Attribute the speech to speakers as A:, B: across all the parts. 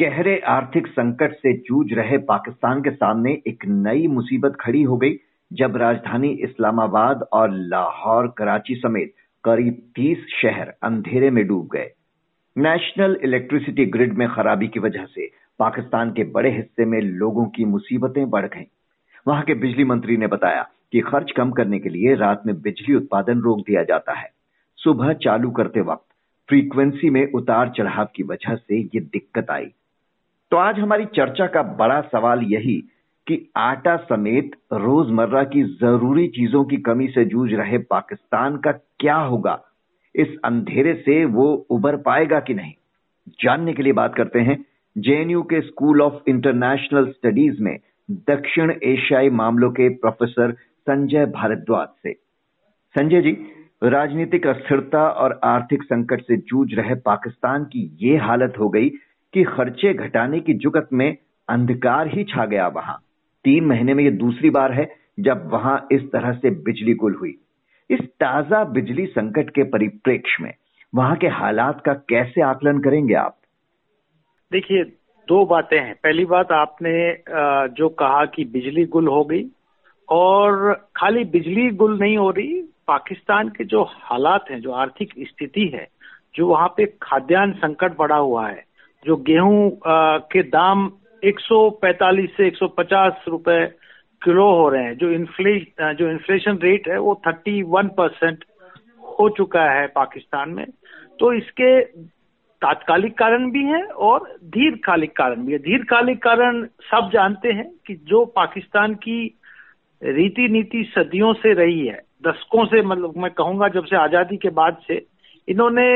A: गहरे आर्थिक संकट से जूझ रहे पाकिस्तान के सामने एक नई मुसीबत खड़ी हो गई, जब राजधानी इस्लामाबाद और लाहौर, कराची समेत करीब 30 शहर अंधेरे में डूब गए। नेशनल इलेक्ट्रिसिटी ग्रिड में खराबी की वजह से पाकिस्तान के बड़े हिस्से में लोगों की मुसीबतें बढ़ गईं। वहाँ के बिजली मंत्री ने बताया कि खर्च कम करने के लिए रात में बिजली उत्पादन रोक दिया जाता है। सुबह चालू करते वक्त फ्रीक्वेंसी में उतार चढ़ाव की वजह से ये दिक्कत आई। तो आज हमारी चर्चा का बड़ा सवाल यही कि आटा समेत रोज़मर्रा की ज़रूरी चीज़ों की कमी से जूझ रहे पाकिस्तान का क्या होगा? इस अंधेरे से वो उबर पाएगा कि नहीं? जानने के लिए बात करते हैं जेएनयू के स्कूल ऑफ़ इंटरनेशनल स्टडीज़ में दक्षिण एशियाई मामलों के प्रोफेसर संजय भारद्वाज से। संजय जी, राजनीतिक अस्थिरता और आर्थिक संकट से जूझ रहे पाकिस्तान की ये हालत हो गई कि खर्चे घटाने की जुगत में अंधकार ही छा गया वहाँ। तीन महीने में ये दूसरी बार है जब वहाँ इस तरह से बिजली गुल हुई। इस ताज़ा बिजली संकट के परिप्रेक्ष्य में वहाँ के हालात का कैसे आकलन करेंगे आप?
B: देखिए, दो बातें हैं। पहली बात, आपने जो कहा कि बिजली गुल हो गई और खाली बिजली गुल नहीं हो रही, पाकिस्तान के जो हालात हैं, जो आर्थिक स्थिति है, जो वहाँ पे खाद्यान्न संकट बढ़ा हुआ है जो गेहूँ के दाम 145 से 150 रुपए किलो हो रहे हैं, जो इन्फ्ले जो इन्फ्लेशन रेट है वो 31 परसेंट हो चुका है पाकिस्तान में। तो इसके तात्कालिक कारण भी है और दीर्घकालिक कारण भी है। दीर्घकालिक कारण सब जानते हैं कि जो पाकिस्तान की रीति नीति सदियों से रही है, दशकों से मतलब मैं कहूँगा जब से आज़ादी के बाद से, इन्होंने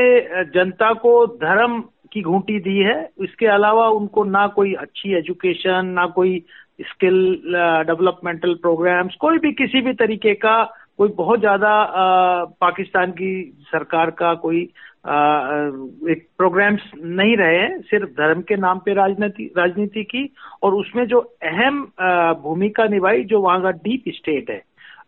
B: जनता को धर्म की घूंटी दी है। इसके अलावा उनको ना कोई अच्छी एजुकेशन ना कोई स्किल डेवलपमेंटल प्रोग्राम्स कोई भी किसी भी तरीके का कोई बहुत ज़्यादा पाकिस्तान की सरकार का कोई आ, एक प्रोग्राम्स नहीं रहे हैं सिर्फ़ धर्म के नाम पे राजनीति राजनीति की और उसमें जो अहम भूमिका निभाई जो वहाँ का डीप स्टेट है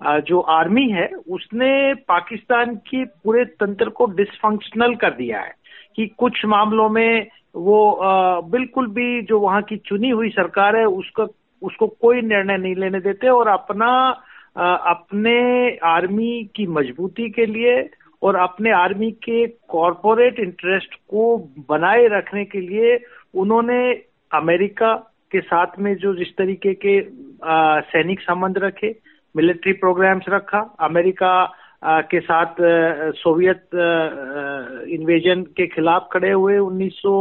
B: आ, जो आर्मी है उसने पाकिस्तान की पूरे तंत्र को डिसफंक्शनल कर दिया है। कि कुछ मामलों में वो आ, बिल्कुल भी जो वहाँ की चुनी हुई सरकार है उसका उसको कोई निर्णय नहीं लेने देते और अपना आ, अपने आर्मी की मजबूती के लिए और अपने आर्मी के कॉरपोरेट इंटरेस्ट को बनाए रखने के लिए उन्होंने अमेरिका के साथ में जो जिस तरीके के सैनिक संबंध रखे मिलिट्री प्रोग्राम्स रखा अमेरिका आ, के साथ सोवियत इन्वेजन के खिलाफ खड़े हुए उन्नीस सौ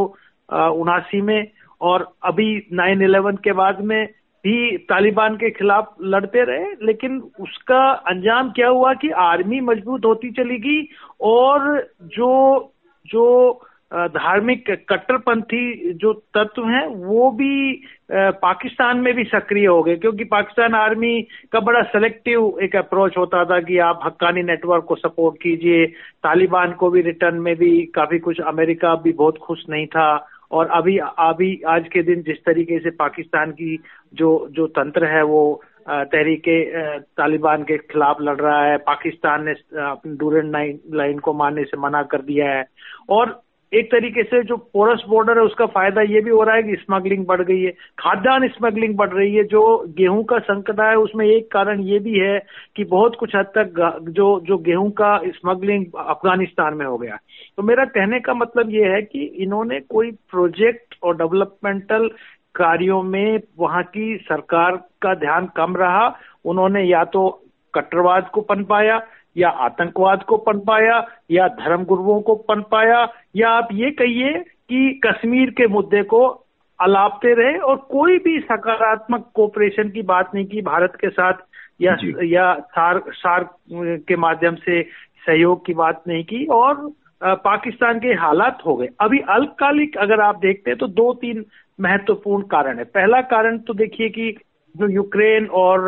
B: उनासी में और अभी 9/11 के बाद में भी तालिबान के खिलाफ लड़ते रहे, लेकिन उसका अंजाम क्या हुआ कि आर्मी मज़बूत होती चली गई और जो जो धार्मिक कट्टरपंथी जो तत्व हैं, वो भी पाकिस्तान में भी सक्रिय हो गए, क्योंकि पाकिस्तान आर्मी का बड़ा सेलेक्टिव एक अप्रोच होता था कि आप हक्कानी नेटवर्क को सपोर्ट कीजिए, तालिबान को भी रिटर्न में भी काफ़ी कुछ, अमेरिका भी बहुत खुश नहीं था, और अभी अभी, आज के दिन जिस तरीके से पाकिस्तान की जो जो तंत्र है वो तहरीके तालिबान के खिलाफ लड़ रहा है, पाकिस्तान ने अपनी लाइन को मानने से मना कर दिया है, और एक तरीके से जो पोरस बॉर्डर है, उसका फ़ायदा ये भी हो रहा है कि स्मगलिंग बढ़ गई है। खाद्यान्न स्मगलिंग बढ़ रही है, जो गेहूँ का संकट है, उसमें एक कारण ये भी है कि बहुत कुछ हद तक जो जो गेहूँ का स्मगलिंग अफ़गानिस्तान में हो गया। तो मेरा कहने का मतलब ये है कि इन्होंने कोई प्रोजेक्ट और डेवलपमेंटल कार्यों में वहाँ की सरकार का ध्यान कम रहा। उन्होंने या तो कट्टरवाद को पनपाया या आतंकवाद को पनपाया या धर्म गुरुओं को पनपाया या आप ये कहिए कि कश्मीर के मुद्दे को अलापते रहे और कोई भी सकारात्मक कोऑपरेशन की बात नहीं की भारत के साथ या या सार सार के माध्यम से सहयोग की बात नहीं की और पाकिस्तान के हालात हो गए। अभी अल्पकालिक अगर आप देखते हैं तो दो तीन महत्वपूर्ण कारण है। पहला कारण तो देखिए कि जो यूक्रेन और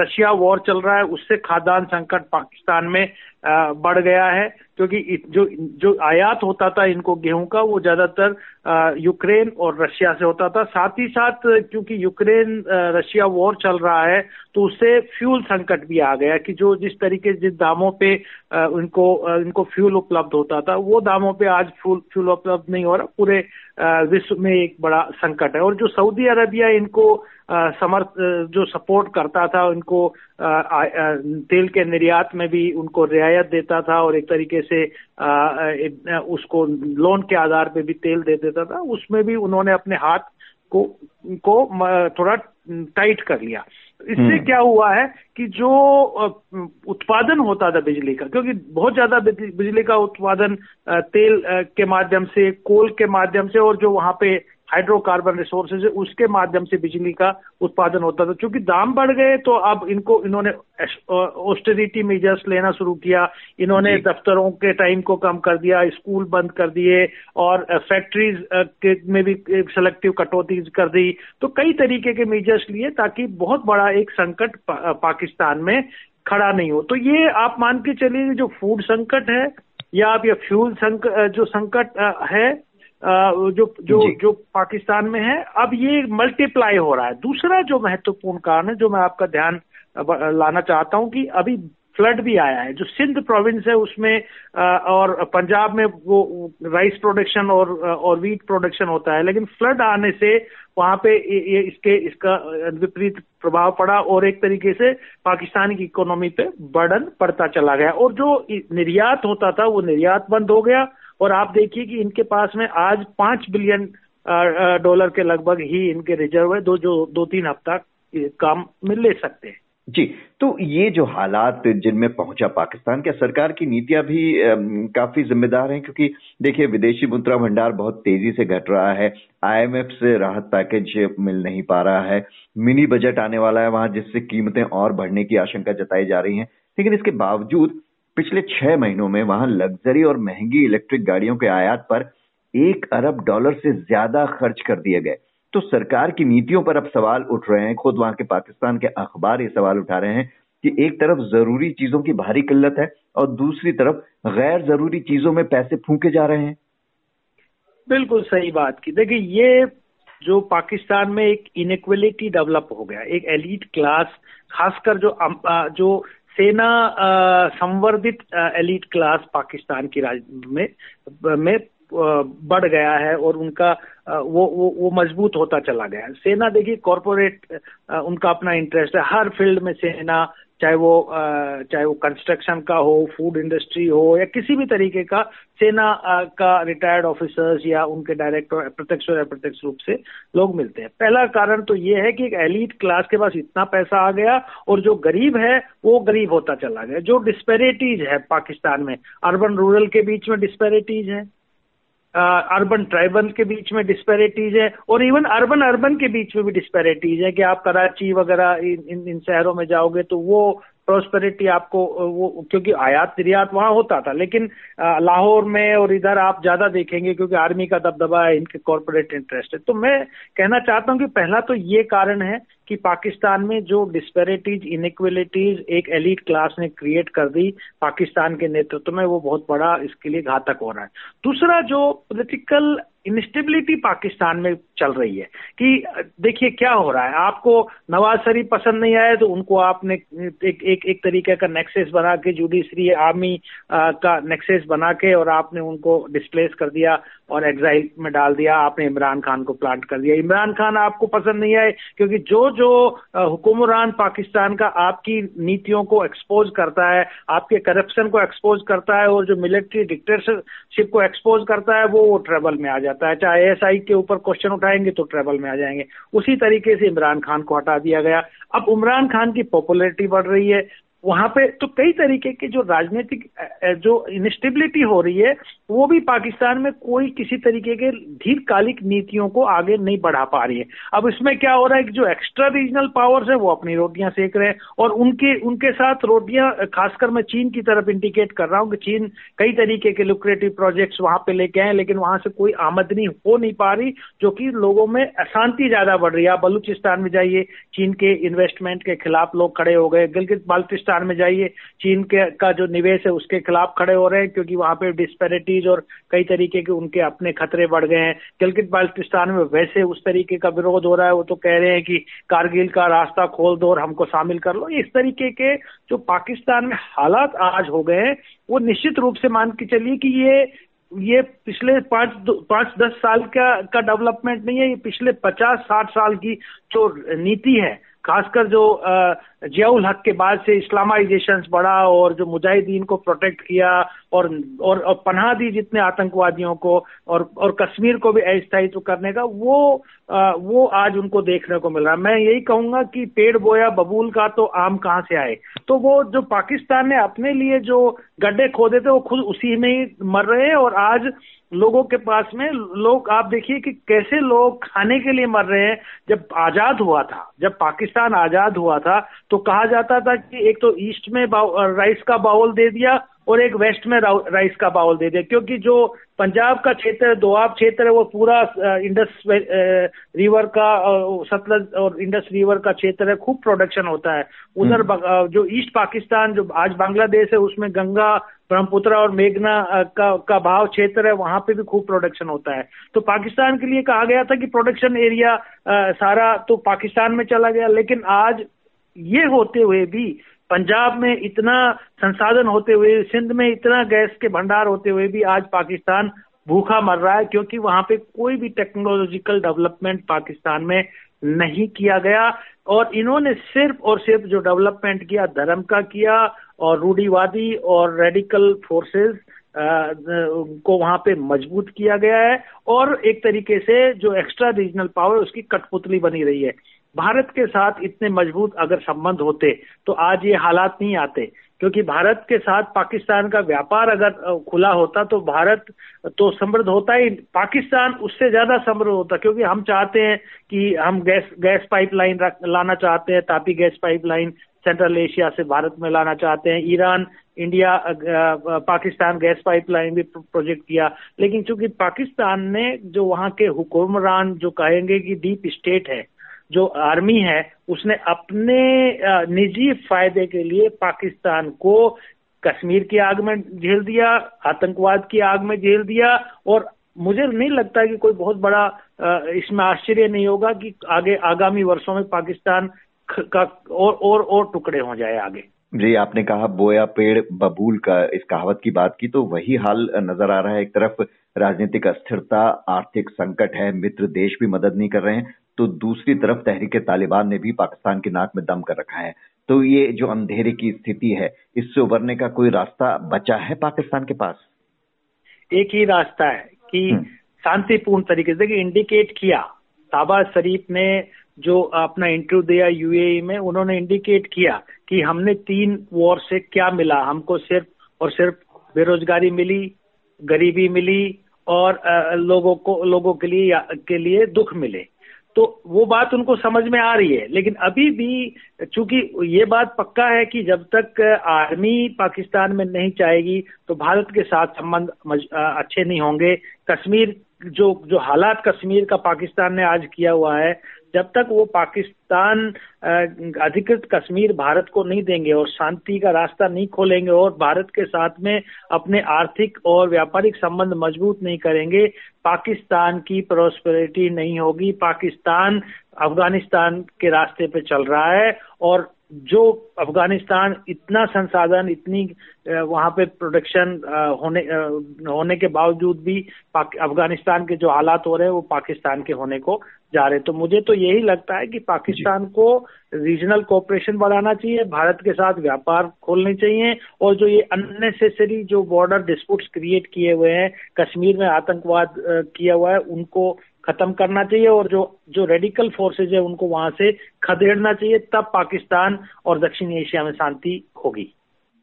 B: रशिया वॉर चल रहा है उससे खाद्यान्न संकट पाकिस्तान में बढ़ गया है, क्योंकि जो जो आयात होता था इनको गेहूँ का, वो ज़्यादातर यूक्रेन और रशिया से होता था। साथ ही साथ, क्योंकि यूक्रेन रशिया वॉर चल रहा है तो उससे फ्यूल संकट भी आ गया कि जो जिस तरीके जिस दामों पे उनको इनको फ्यूल उपलब्ध होता था, वो दामों पे आज फ्यूल फ्यूल उपलब्ध नहीं हो रहा। पूरे विश्व में एक बड़ा संकट है। और जो सऊदी अरबिया इनको समर्थ जो सपोर्ट करता था, उनको तेल के निर्यात में भी उनको रियायत देता था और एक तरीके से उसको लोन के आधार पे भी तेल दे देता था उसमें भी उन्होंने अपने हाथ को को थोड़ा टाइट कर लिया इससे हम्म। क्या हुआ है कि जो उत्पादन होता था बिजली का क्योंकि बहुत ज़्यादा बिजली का उत्पादन तेल के माध्यम से कोल के माध्यम से और जो वहाँ पे हाइड्रोकार्बन रिसोर्सेज है उसके माध्यम से बिजली का उत्पादन होता था। क्योंकि दाम बढ़ गए तो अब इनको इन्होंने ऑस्टेरिटी मेजर्स लेना शुरू किया। इन्होंने दफ्तरों के टाइम को कम कर दिया स्कूल बंद कर दिए और फैक्ट्रीज में भी सेलेक्टिव कटौती कर दी। तो कई तरीके के मेजर्स लिए ताकि बहुत बड़ा एक संकट पा, पाकिस्तान में खड़ा नहीं हो। तो ये आप मान के चलिए जो फ़ूड संकट है या आप ये फ्यूल संकट जो संकट है जो जो जो। पाकिस्तान में है अब ये मल्टीप्लाई हो रहा है। दूसरा जो महत्वपूर्ण कारण है जो मैं आपका ध्यान लाना चाहता हूँ कि अभी फ्लड भी आया है। जो सिंध प्रोविंस है उसमें और पंजाब में वो राइस प्रोडक्शन और और वीट प्रोडक्शन होता है। लेकिन फ्लड आने से वहाँ पे ये इसके इसका विपरीत प्रभाव पड़ा और एक तरीके से पाकिस्तान की इकोनॉमी पे बर्डन पड़ता चला गया। और जो निर्यात होता था वो निर्यात बंद हो गया। और आप देखिए कि इनके पास में आज पाँच बिलियन डॉलर के लगभग ही इनके रिज़र्व है, दो, जो, दो तीन हफ़्ता काम में ले सकते हैं।
A: जी तो ये जो हालात जिनमें पहुँचा पाकिस्तान, क्या सरकार की नीतियाँ भी काफ़ी जिम्मेदार हैं? क्योंकि देखिए, विदेशी मुद्रा भंडार बहुत तेज़ी से घट रहा है, आईएमएफ से राहत पैकेज मिल नहीं पा रहा है, मिनी बजट आने वाला है वहाँ, जिससे कीमतें और बढ़ने की आशंका जताई जा रही है। लेकिन इसके बावजूद पिछले छह महीनों में वहाँ लग्जरी और महँगी इलेक्ट्रिक गाड़ियों के आयात पर एक अरब डॉलर से ज़्यादा खर्च कर दिए गए। तो सरकार की नीतियों पर अब सवाल उठ रहे हैं। खुद वहाँ के पाकिस्तान के अखबार ये सवाल उठा रहे हैं कि एक तरफ़ ज़रूरी चीज़ों की भारी किल्लत है और दूसरी तरफ़ गैर ज़रूरी चीज़ों में पैसे फूके जा रहे हैं।
B: बिल्कुल सही बात की। देखिए, ये जो पाकिस्तान में एक इनक्वलिटी डेवलप हो गया, एक एलिट क्लास खासकर जो जो सेना संवर्धित एलिट क्लास पाकिस्तान की राज, में में बढ़ गया है और उनका वो वो वो मज़बूत होता चला गया है। सेना देखिए, कॉरपोरेट उनका अपना इंटरेस्ट है। हर फ़ील्ड में सेना चाहे वो चाहे वो कंस्ट्रक्शन का हो फ़ूड इंडस्ट्री हो, या किसी भी तरीके का, सेना का रिटायर्ड ऑफिसर्स या उनके डायरेक्टर प्रत्यक्ष और अप्रत्यक्ष रूप से लोग मिलते हैं। पहला कारण तो ये है कि एक एलिट क्लास के पास इतना पैसा आ गया और जो गरीब है, वो गरीब होता चला गया। जो डिस्पेरिटीज है पाकिस्तान में अर्बन रूरल के बीच में डिस्पेरिटीज है। अर्बन ट्राइबल के बीच में डिस्पैरिटीज है और इवन अर्बन अर्बन के बीच में भी डिस्पैरिटीज है कि आप कराची वगैरह इन, इन शहरों में जाओगे तो वो प्रोस्पेरिटी आपको वो क्योंकि आयात निर्यात वहाँ होता था। लेकिन लाहौर में और इधर आप ज़्यादा देखेंगे क्योंकि आर्मी का दबदबा है इनके कॉरपोरेट इंटरेस्ट है। तो मैं कहना चाहता हूँ कि पहला तो ये कारण है कि पाकिस्तान में जो डिस्पेरिटीज इनक्वलिटीज एक एलिट क्लास ने क्रिएट कर दी पाकिस्तान के नेतृत्व में, वो बहुत बड़ा इसके लिए घातक हो रहा है। दूसरा जो पोलिटिकल इनस्टेबिलिटी पाकिस्तान में चल रही है कि, देखिए क्या हो रहा है? आपको नवाज़ शरीफ पसंद नहीं आया तो उनको आपने एक एक एक तरीके का नेक्सेस बना के जुडिशरी आर्मी का नेक्सेस बना के और आपने उनको डिस्प्लेस कर दिया और एग्जाइल में डाल दिया। आपने इमरान खान को प्लांट कर दिया। इमरान खान आपको पसंद नहीं आए क्योंकि जो जो हुकुमरान पाकिस्तान का आपकी नीतियों को एक्सपोज करता है, आपके करप्शन को एक्सपोज करता है और जो मिलिट्री डिक्टेटरशिप को एक्सपोज करता है, वो वो ट्रेबल में आ जाता है। चाहे एएसआई के ऊपर क्वेश्चन उठाएँगे तो ट्रेबल में आ जाएँगे। उसी तरीके से इमरान खान को हटा दिया गया। अब इमरान खान की पॉपुलरिटी बढ़ रही है। वहाँ पे तो कई तरीके के जो राजनीतिक जो इनस्टेबिलिटी हो रही है, वो भी पाकिस्तान में कोई किसी तरीके के दीर्घकालिक नीतियों को आगे नहीं बढ़ा पा रही है। अब इसमें क्या हो रहा है कि जो एक्स्ट्रा रीजनल पावर्स है, वो अपनी रोटियाँ सेक रहे हैं और उनके उनके साथ रोटियाँ, खासकर मैं चीन की तरफ़ इंडिकेट कर रहा हूँ कि चीन कई तरीके के लुक्रेटिव प्रोजेक्ट्स वहाँ पे लेके आए लेकिन वहाँ से कोई आमदनी हो नहीं पा रही, जो कि लोगों में अशांति ज़्यादा बढ़ रही है। आप बलूचिस्तान में जाइए, चीन के इन्वेस्टमेंट के खिलाफ लोग खड़े हो गए। गिलगित बाल्टिस्तान पाकिस्तान में जाइए, चीन के, का जो निवेश है उसके खिलाफ खड़े हो रहे हैं, क्योंकि वहाँ पे डिस्पेरिटीज और कई तरीके के उनके अपने खतरे बढ़ गए हैं। गिलगित बाल्टिस्तान में वैसे उस तरीके का विरोध हो रहा है, वो तो कह रहे हैं कि कारगिल का रास्ता खोल दो और हमको शामिल कर लो। इस तरीके के जो पाकिस्तान में हालात आज हो गए हैं, वो निश्चित रूप से मान के चलिए कि ये ये पिछले पाँच पाँच दस साल का का डेवलपमेंट नहीं है, ये पिछले पचास साठ साल की जो नीति है, खासकर जो जियाउल हक के बाद से इस्लामाइजेशन बढ़ा और जो मुजाहिदीन को प्रोटेक्ट किया और और, और पनाह दी जितने आतंकवादियों को और और कश्मीर को भी अस्थायित्व करने का वो आ, वो आज उनको देखने को मिल रहा है। मैं यही कहूँगा कि पेड़ बोया बबूल का तो आम कहाँ से आए? तो वो जो पाकिस्तान ने अपने लिए जो गड्ढे खोदे थे वो खुद उसी में ही मर रहे हैं और आज लोगों के पास में लोग आप देखिए कि कैसे लोग खाने के लिए मर रहे हैं। जब आज़ाद हुआ था जब पाकिस्तान आज़ाद हुआ था तो कहा जाता था कि एक तो ईस्ट में राइस का बाउल दे दिया और एक वेस्ट में राइस का बाउल दे दिया। क्योंकि जो पंजाब का क्षेत्र है दोआब क्षेत्र है वो पूरा इंडस रिवर का सतलज और इंडस रिवर का क्षेत्र है खूब प्रोडक्शन होता है। उधर हम्म। जो ईस्ट पाकिस्तान जो आज बांग्लादेश है उसमें गंगा ब्रह्मपुत्रा और मेघना का का भाव क्षेत्र है वहाँ पे भी खूब प्रोडक्शन होता है। तो पाकिस्तान के लिए कहा गया था कि प्रोडक्शन एरिया सारा तो पाकिस्तान में चला गया लेकिन आज ये होते हुए भी, पंजाब में इतना संसाधन होते हुए, सिंध में इतना गैस के भंडार होते हुए भी आज पाकिस्तान भूखा मर रहा है, क्योंकि वहाँ पे कोई भी टेक्नोलॉजिकल डेवलपमेंट पाकिस्तान में नहीं किया गया। और इन्होंने सिर्फ़ और सिर्फ़ जो डेवलपमेंट किया, धर्म का किया और रूढ़ीवादी और रेडिकल फोर्सेस को वहाँ पे मज़बूत किया गया है। और एक तरीके से जो एक्स्ट्रा रीजनल पावर उसकी कठपुतली बनी रही है। भारत के साथ इतने मज़बूत अगर संबंध होते तो आज ये हालात नहीं आते। क्योंकि भारत के साथ पाकिस्तान का व्यापार अगर खुला होता तो भारत तो समृद्ध होता ही, पाकिस्तान उससे ज़्यादा समृद्ध होता, क्योंकि हम चाहते हैं कि हम गैस गैस पाइपलाइन लाना चाहते हैं, TAPI gas pipeline Central Asia से भारत में लाना चाहते हैं, Iran, India Pakistan gas pipeline भी प्रोजेक्ट किया। लेकिन चूँकि पाकिस्तान ने जो वहाँ के हुक्मरान जो कहेंगे कि डीप स्टेट है जो आर्मी है, उसने अपने निजी फ़ायदे के लिए पाकिस्तान को कश्मीर की आग में झेल दिया, आतंकवाद की आग में झेल दिया और मुझे नहीं लगता कि कोई बहुत बड़ा इसमें आश्चर्य नहीं होगा कि आगे, आगामी वर्षों में पाकिस्तान का और और और टुकड़े हो जाए आगे।
A: जी, आपने कहा बोया पेड़ बबूल का, इस कहावत की बात की तो वही हाल नज़र आ रहा है। एक तरफ़ राजनीतिक अस्थिरता, आर्थिक संकट है, मित्र देश भी मदद नहीं कर रहे हैं। तो दूसरी तरफ़ तहरीक तालिबान ने भी पाकिस्तान की नाक में दम कर रखा है। तो ये जो अंधेरे की स्थिति है इससे उबरने का कोई रास्ता बचा है पाकिस्तान के पास?
B: एक ही रास्ता है कि हम्म। शांतिपूर्ण तरीके से इंडिकेट किया। ताबा शरीफ ने जो अपना इंटरव्यू दिया यूएई में उन्होंने इंडिकेट किया कि हमने तीन वॉर से क्या मिला। हमको सिर्फ़ और सिर्फ़ बेरोजगारी मिली गरीबी मिली और लोगों को लोगों के लिए के लिए दुख मिले। तो वो बात उनको समझ में आ रही है। लेकिन अभी भी चूँकि ये बात पक्का है कि जब तक आर्मी पाकिस्तान में नहीं चाहेगी तो भारत के साथ संबंध अच्छे नहीं होंगे। कश्मीर जो जो हालात कश्मीर का पाकिस्तान ने आज किया हुआ है, जब तक वो पाकिस्तान अधिकृत कश्मीर भारत को नहीं देंगे और शांति का रास्ता नहीं खोलेंगे और भारत के साथ में अपने आर्थिक और व्यापारिक संबंध मज़बूत नहीं करेंगे, पाकिस्तान की प्रोस्पेरिटी नहीं होगी। पाकिस्तान अफ़गानिस्तान के रास्ते पे चल रहा है और जो अफ़गानिस्तान इतना संसाधन इतनी वहाँ पे प्रोडक्शन होने होने के बावजूद भी अफ़गानिस्तान के जो हालात हो रहे हैं वो पाकिस्तान के होने को जा रहे तो मुझे तो यही लगता है कि पाकिस्तान को रीजनल कोऑपरेशन बढ़ाना चाहिए भारत के साथ व्यापार खोलने चाहिए और जो ये अननेसेसरी जो बॉर्डर डिस्प्यूट्स क्रिएट किए हुए हैं कश्मीर में आतंकवाद किया हुआ है उनको खत्म करना चाहिए और जो जो रेडिकल फोर्सेज है, उनको वहाँ से खदेड़ना चाहिए, तब पाकिस्तान और दक्षिण एशिया में शांति होगी।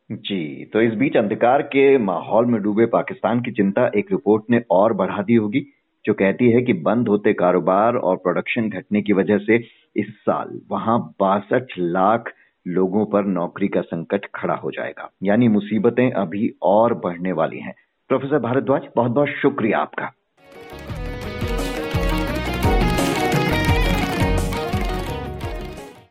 A: जी तो इस बीच अंधकार के माहौल में डूबे पाकिस्तान की चिंता एक रिपोर्ट ने और बढ़ा दी होगी, जो कहती है कि बंद होते कारोबार और प्रोडक्शन घटने की वजह से इस साल वहाँ बासठ लाख लोगों पर नौकरी का संकट खड़ा हो जाएगा। यानी मुसीबतें अभी और बढ़ने वाली हैं। प्रोफेसर भारद्वाज बहुत बहुत शुक्रिया आपका।